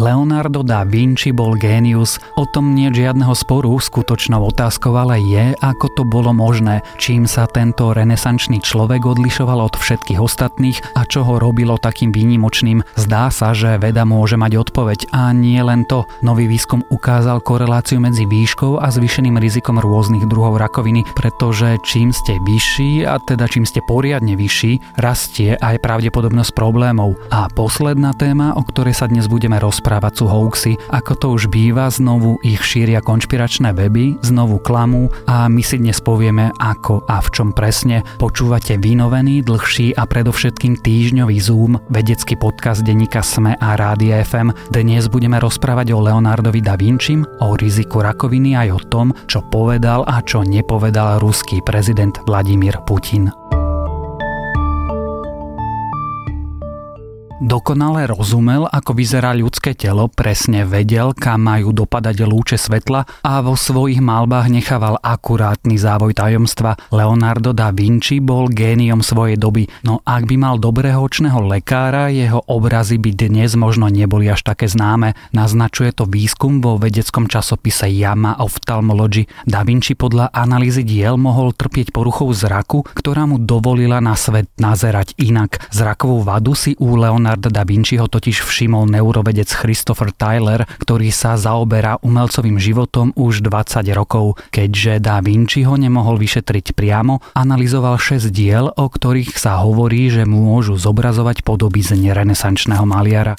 Leonardo da Vinci bol génius, o tom nie žiadneho sporu, skutočnou otázkou ale je, ako to bolo možné, čím sa tento renesančný človek odlišoval od všetkých ostatných a čo ho robilo takým výnimočným. Zdá sa, že veda môže mať odpoveď a nie len to. Nový výskum ukázal koreláciu medzi výškou a zvýšeným rizikom rôznych druhov rakoviny, pretože čím ste vyšší a teda čím ste poriadne vyšší, rastie aj pravdepodobnosť problémov. A posledná téma, o ktorej sa dnes budeme rozprávať, rozprávať sú hoaxy. Ako to už býva, znovu ich šíria konšpiračné weby, znovu klamú a my si dnes povieme ako a v čom presne. Počúvate vynovený, dlhší a predovšetkým týždňový Zoom, vedecký podcast denníka SME a Rádia FM. Dnes budeme rozprávať o Leonardovi da Vinčim, o riziku rakoviny aj o tom, čo povedal a čo nepovedal ruský prezident Vladimír Putin. Dokonale rozumel, ako vyzerá ľudské telo, presne vedel, kam majú dopadať lúče svetla a vo svojich malbách nechával akurátny závoj tajomstva. Leonardo da Vinci bol géniom svojej doby, no ak by mal dobrého očného lekára, jeho obrazy by dnes možno neboli až také známe. Naznačuje to výskum vo vedeckom časopise Yama Ophthalmology. Da Vinci podľa analýzy diel mohol trpieť poruchou zraku, ktorá mu dovolila na svet nazerať inak. Zrakovú vadu si u Leonardo Leonardo da Vinciho totiž všimol neurovedec Christopher Tyler, ktorý sa zaoberá umelcovým životom už 20 rokov. Keďže da Vinci ho nemohol vyšetriť priamo, analyzoval 6 diel, o ktorých sa hovorí, že môžu zobrazovať podoby z nerenesančného maliara.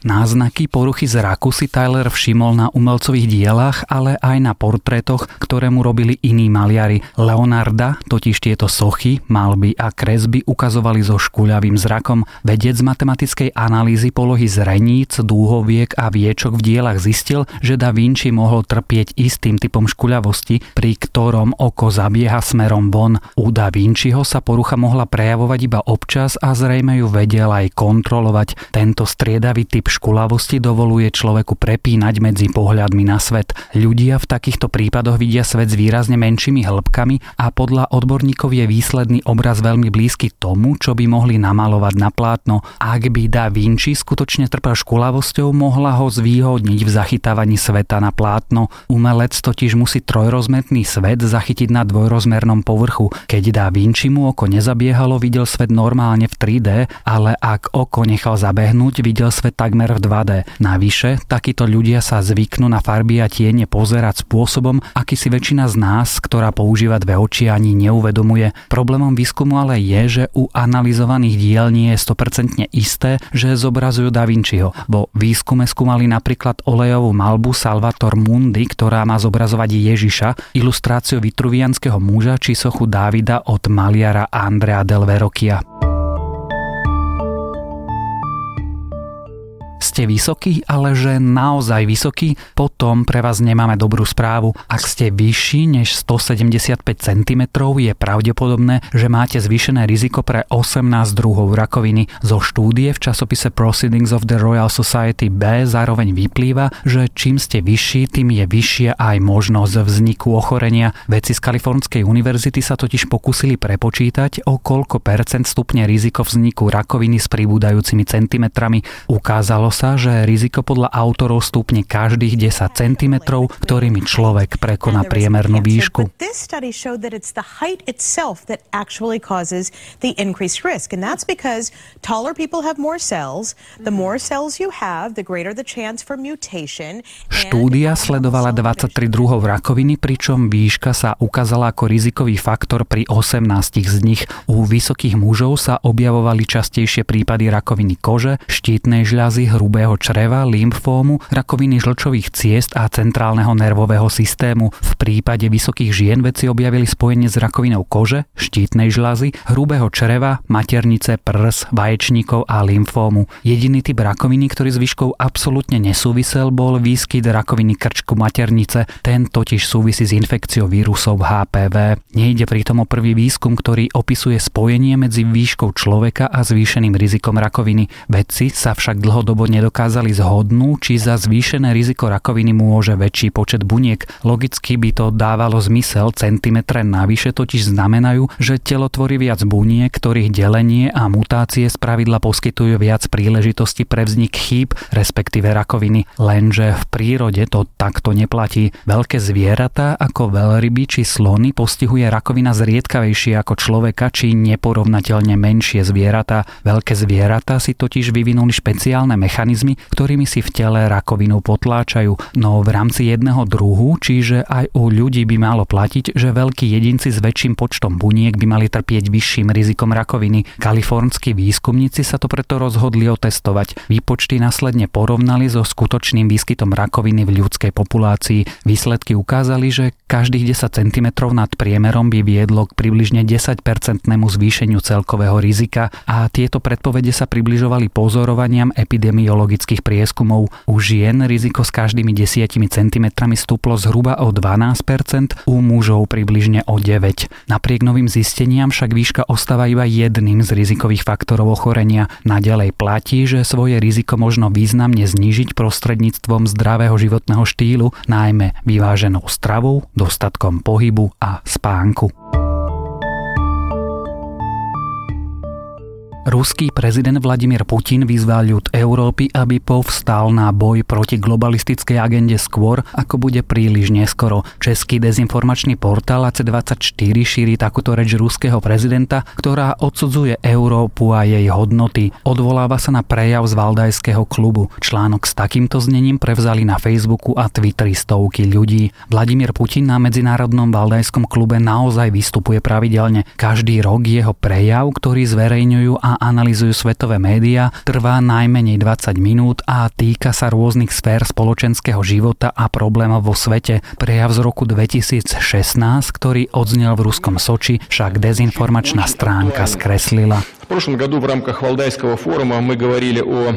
Náznaky poruchy zraku si Tyler všimol na umelcových dielach, ale aj na portrétoch, ktoré mu robili iní maliari. Leonarda totiž tieto sochy, malby a kresby ukazovali so škuľavým zrakom. Vedec matematickej analýzy polohy zreníc, dúhoviek a viečok v dielach zistil, že Da Vinci mohol trpieť istým typom škuľavosti, pri ktorom oko zabieha smerom von. U Da Vinciho sa porucha mohla prejavovať iba občas a zrejme ju vedel aj kontrolovať. Tento striedavý typ škulavosti dovoluje človeku prepínať medzi pohľadmi na svet. Ľudia v takýchto prípadoch vidia svet s výrazne menšími hĺbkami a podľa odborníkov je výsledný obraz veľmi blízky tomu, čo by mohli namalovať na plátno. Ak by Da Vinci skutočne trpel škulavosťou, mohla ho zvýhodniť v zachytávaní sveta na plátno. Umelec totiž musí trojrozmerný svet zachytiť na dvojrozmernom povrchu. Keď Da Vinci mu oko nezabiehalo, videl svet normálne v 3D, ale ak oko nechal zabehnúť, videl svet takmer takmer v 2D. Navyše, takíto ľudia sa zvyknú na farby a tiene pozerať spôsobom, aký si väčšina z nás, ktorá používa dve oči, ani neuvedomuje. Problémom výskumu ale je, že u analyzovaných diel nie je 100% isté, že zobrazujú Da Vinciho. Vo výskume skúmali napríklad olejovú malbu Salvator Mundi, ktorá má zobrazovať Ježiša, ilustráciu vitruvianského muža či sochu Dávida od maliara Andrea del Verocchia. Ste vysokí, ale že naozaj vysokí, potom pre vás nemáme dobrú správu. Ak ste vyšší než 175 cm, je pravdepodobné, že máte zvýšené riziko pre 18 druhov rakoviny. Zo štúdie v časopise Proceedings of the Royal Society B zároveň vyplýva, že čím ste vyšší, tým je vyššia aj možnosť vzniku ochorenia. Vedci z Kalifornskej univerzity sa totiž pokúsili prepočítať, o koľko percent stupne riziko vzniku rakoviny s pribúdajúcimi centimetrami. Ukázalo sa, že riziko podľa autorov stúpne každých 10 cm, ktorými človek prekoná priemernú výšku. Štúdia sledovala 23 druhov rakoviny, pričom výška sa ukázala ako rizikový faktor pri 18 z nich. U vysokých mužov sa objavovali častejšie prípady rakoviny kože, štítnej žľazy, hrubého čreva, lymfómu, rakoviny žlčových ciest a centrálneho nervového systému. V prípade vysokých žien veci objavili spojenie s rakovinou kože, štítnej žľazy, hrubého čreva, maternice, prs, vaječníkov a lymfómu. Jediný typ rakoviny, ktorý s výškou absolútne nesúvisel, bol výskyt rakoviny krčku maternice. Ten totiž súvisí s infekciou vírusov HPV. Nejde pritom o prvý výskum, ktorý opisuje spojenie medzi výškou človeka a zvýšeným rizikom rakoviny. Vedci sa však dlhodobo nedokázali zhodnú, či za zvýšené riziko rakoviny môže väčší počet buniek. Logicky by to dávalo zmysel, centimetre navyše totiž znamenajú, že telo tvorí viac buniek, ktorých delenie a mutácie spravidla poskytujú viac príležitosti pre vznik chýb, respektíve rakoviny. Lenže v prírode to takto neplatí. Veľké zvieratá ako veľryby či slony postihuje rakovina zriedkavejšie ako človeka či neporovnateľne menšie zvieratá. Veľké zvieratá si totiž vyvinuli špeciálne mechanizmy, ktorými si v tele rakovinu potláčajú. No v rámci jedného druhu, čiže aj u ľudí by malo platiť, že veľkí jedinci s väčším počtom buniek by mali trpieť vyšším rizikom rakoviny. Kalifornskí výskumníci sa to preto rozhodli otestovať. Výpočty následne porovnali so skutočným výskytom rakoviny v ľudskej populácii. Výsledky ukázali, že každých 10 cm nad priemerom by viedlo k približne 10-percentnému zvýšeniu celkového rizika a tieto predpovede sa približovali pozorovaniam epidemiologických prieskumov. U žien riziko s každými 10 cm stúplo zhruba o 12%, u mužov približne o 9. Napriek novým zisteniam však výška ostáva iba jedným z rizikových faktorov ochorenia. Naďalej platí, že svoje riziko možno významne znížiť prostredníctvom zdravého životného štýlu, najmä vyváženou stravou, dostatkom pohybu a spánku. Ruský prezident Vladimír Putin vyzval ľud Európy, aby povstal na boj proti globalistickej agende skôr, ako bude príliš neskoro. Český dezinformačný portál AC24 šíri takúto reč ruského prezidenta, ktorá odsudzuje Európu a jej hodnoty. Odvoláva sa na prejav z Valdajského klubu. Článok s takýmto znením prevzali na Facebooku a Twitteri stovky ľudí. Vladimír Putin na Medzinárodnom Valdajskom klube naozaj vystupuje pravidelne. Každý rok jeho prejav, ktorý zverejňujú a analizujú svetové médiá, trvá najmenej 20 minút a týka sa rôznych sfér spoločenského života a problémov vo svete. Prejav z roku 2016, ktorý odznel v ruskom Soči, však dezinformačná stránka skreslila. Прошлом году в рамках Валдайского форума мы говорили о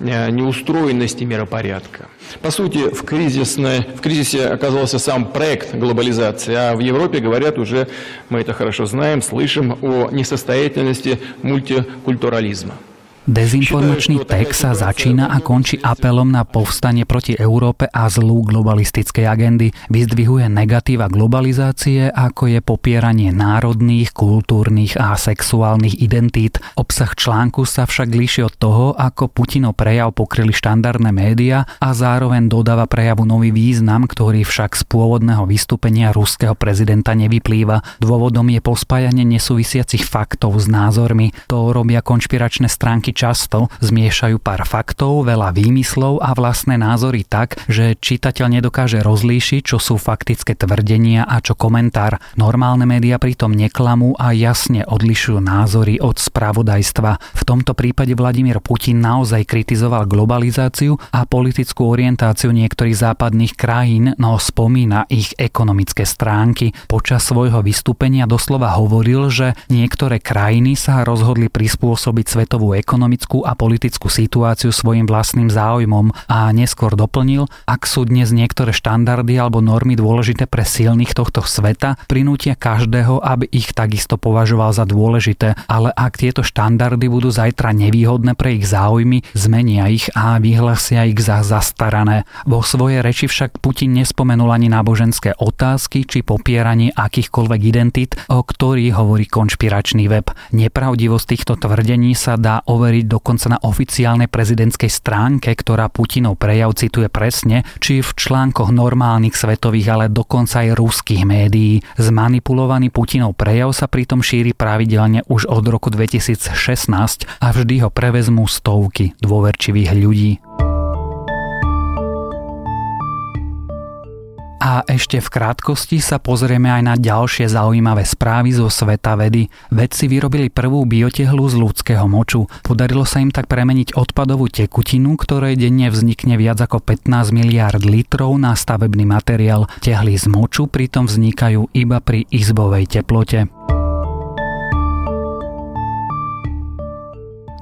неустроенности миропорядка. По сути, в, в кризисе оказался сам проект глобализации, а в Европе говорят уже, мы это хорошо знаем, слышим о несостоятельности мультикультурализма. Dezinformačný text sa začína a končí apelom na povstanie proti Európe a zlú globalistickej agendy. Vyzdvihuje negatíva globalizácie, ako je popieranie národných, kultúrnych a sexuálnych identít. Obsah článku sa však líši od toho, ako Putinov prejav pokryli štandardné médiá a zároveň dodáva prejavu nový význam, ktorý však z pôvodného vystúpenia ruského prezidenta nevyplýva. Dôvodom je pospájanie nesúvisiacich faktov s názormi. To robia konšpiračné stránky často zmiešajú pár faktov, veľa výmyslov a vlastné názory tak, že čitateľ nedokáže rozlíšiť, čo sú faktické tvrdenia a čo komentár. Normálne médiá pritom neklamú a jasne odlišujú názory od spravodajstva. V tomto prípade Vladimír Putin naozaj kritizoval globalizáciu a politickú orientáciu niektorých západných krajín, no spomína ich ekonomické stránky. Počas svojho vystúpenia doslova hovoril, že niektoré krajiny sa rozhodli prispôsobiť svetovú ekonomiku ekonomickú a politickú situáciu svojim vlastným záujmom a neskôr doplnil, ak sú dnes niektoré štandardy alebo normy dôležité pre silných tohto sveta, prinútia každého, aby ich takisto považoval za dôležité, ale ak tieto štandardy budú zajtra nevýhodné pre ich záujmy, zmenia ich a vyhlasia ich za zastarané. Vo svojej reči však Putin nespomenul ani náboženské otázky či popieranie akýchkoľvek identít, o ktorých hovorí konšpiračný web. Nepravdivosť týchto tvrdení sa dá overiť overiť dokonca na oficiálnej prezidentskej stránke, ktorá Putinov prejav cituje presne, či v článkoch normálnych svetových, ale dokonca aj ruských médií. Zmanipulovaný Putinov prejav sa pritom šíri pravidelne už od roku 2016 a vždy ho prevezmú stovky dôverčivých ľudí. A ešte v krátkosti sa pozrieme aj na ďalšie zaujímavé správy zo sveta vedy. Vedci vyrobili prvú biotehlu z ľudského moču. Podarilo sa im tak premeniť odpadovú tekutinu, ktorej denne vznikne viac ako 15 miliard litrov na stavebný materiál. Tehly z moču pritom vznikajú iba pri izbovej teplote.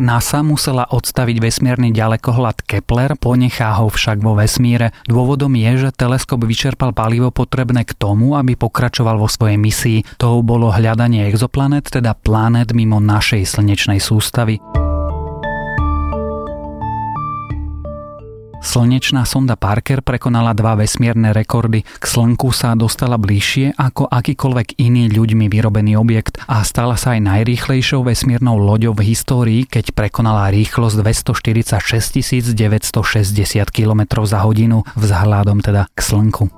NASA musela odstaviť vesmírny ďalekohľad Kepler, ponechá ho však vo vesmíre. Dôvodom je, že teleskop vyčerpal palivo potrebné k tomu, aby pokračoval vo svojej misii. To bolo hľadanie exoplanet, teda planet mimo našej slnečnej sústavy. Slnečná sonda Parker prekonala dva vesmierne rekordy. K Slnku sa dostala bližšie ako akýkoľvek iný ľuďmi vyrobený objekt a stala sa aj najrýchlejšou vesmírnou loďou v histórii, keď prekonala rýchlosť 246 960 km za hodinu vzhľadom teda k Slnku.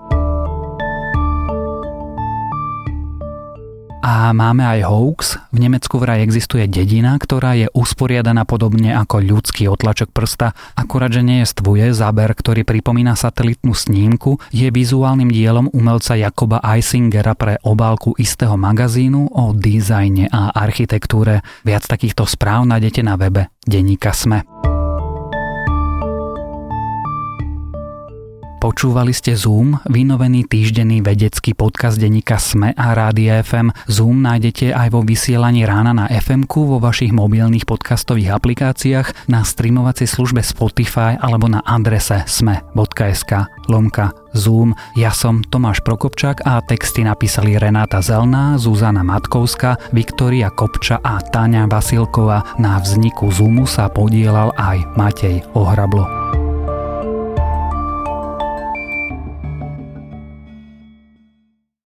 A máme aj hoax. V Nemecku vraj existuje dedina, ktorá je usporiadaná podobne ako ľudský otlačok prsta, akurát, že stvuje záber, ktorý pripomína satelitnú snímku, je vizuálnym dielom umelca Jakoba Eisingera pre obálku istého magazínu o dizajne a architektúre. Viac takýchto správ nájdete na webe Deníka Sme. Počúvali ste Zoom, vynovený týždenný vedecký podcast denníka SME a Rádia FM. Zoom nájdete aj vo vysielaní rána na fm vo vašich mobilných podcastových aplikáciách, na streamovacej službe Spotify alebo na adrese sme.sk lomka Zoom. Ja som Tomáš Prokopčák a texty napísali Renáta Zelná, Zuzana Matkovská, Viktoria Kopča a Táňa Vasilková. Na vzniku Zoomu sa podielal aj Matej Ohrablo.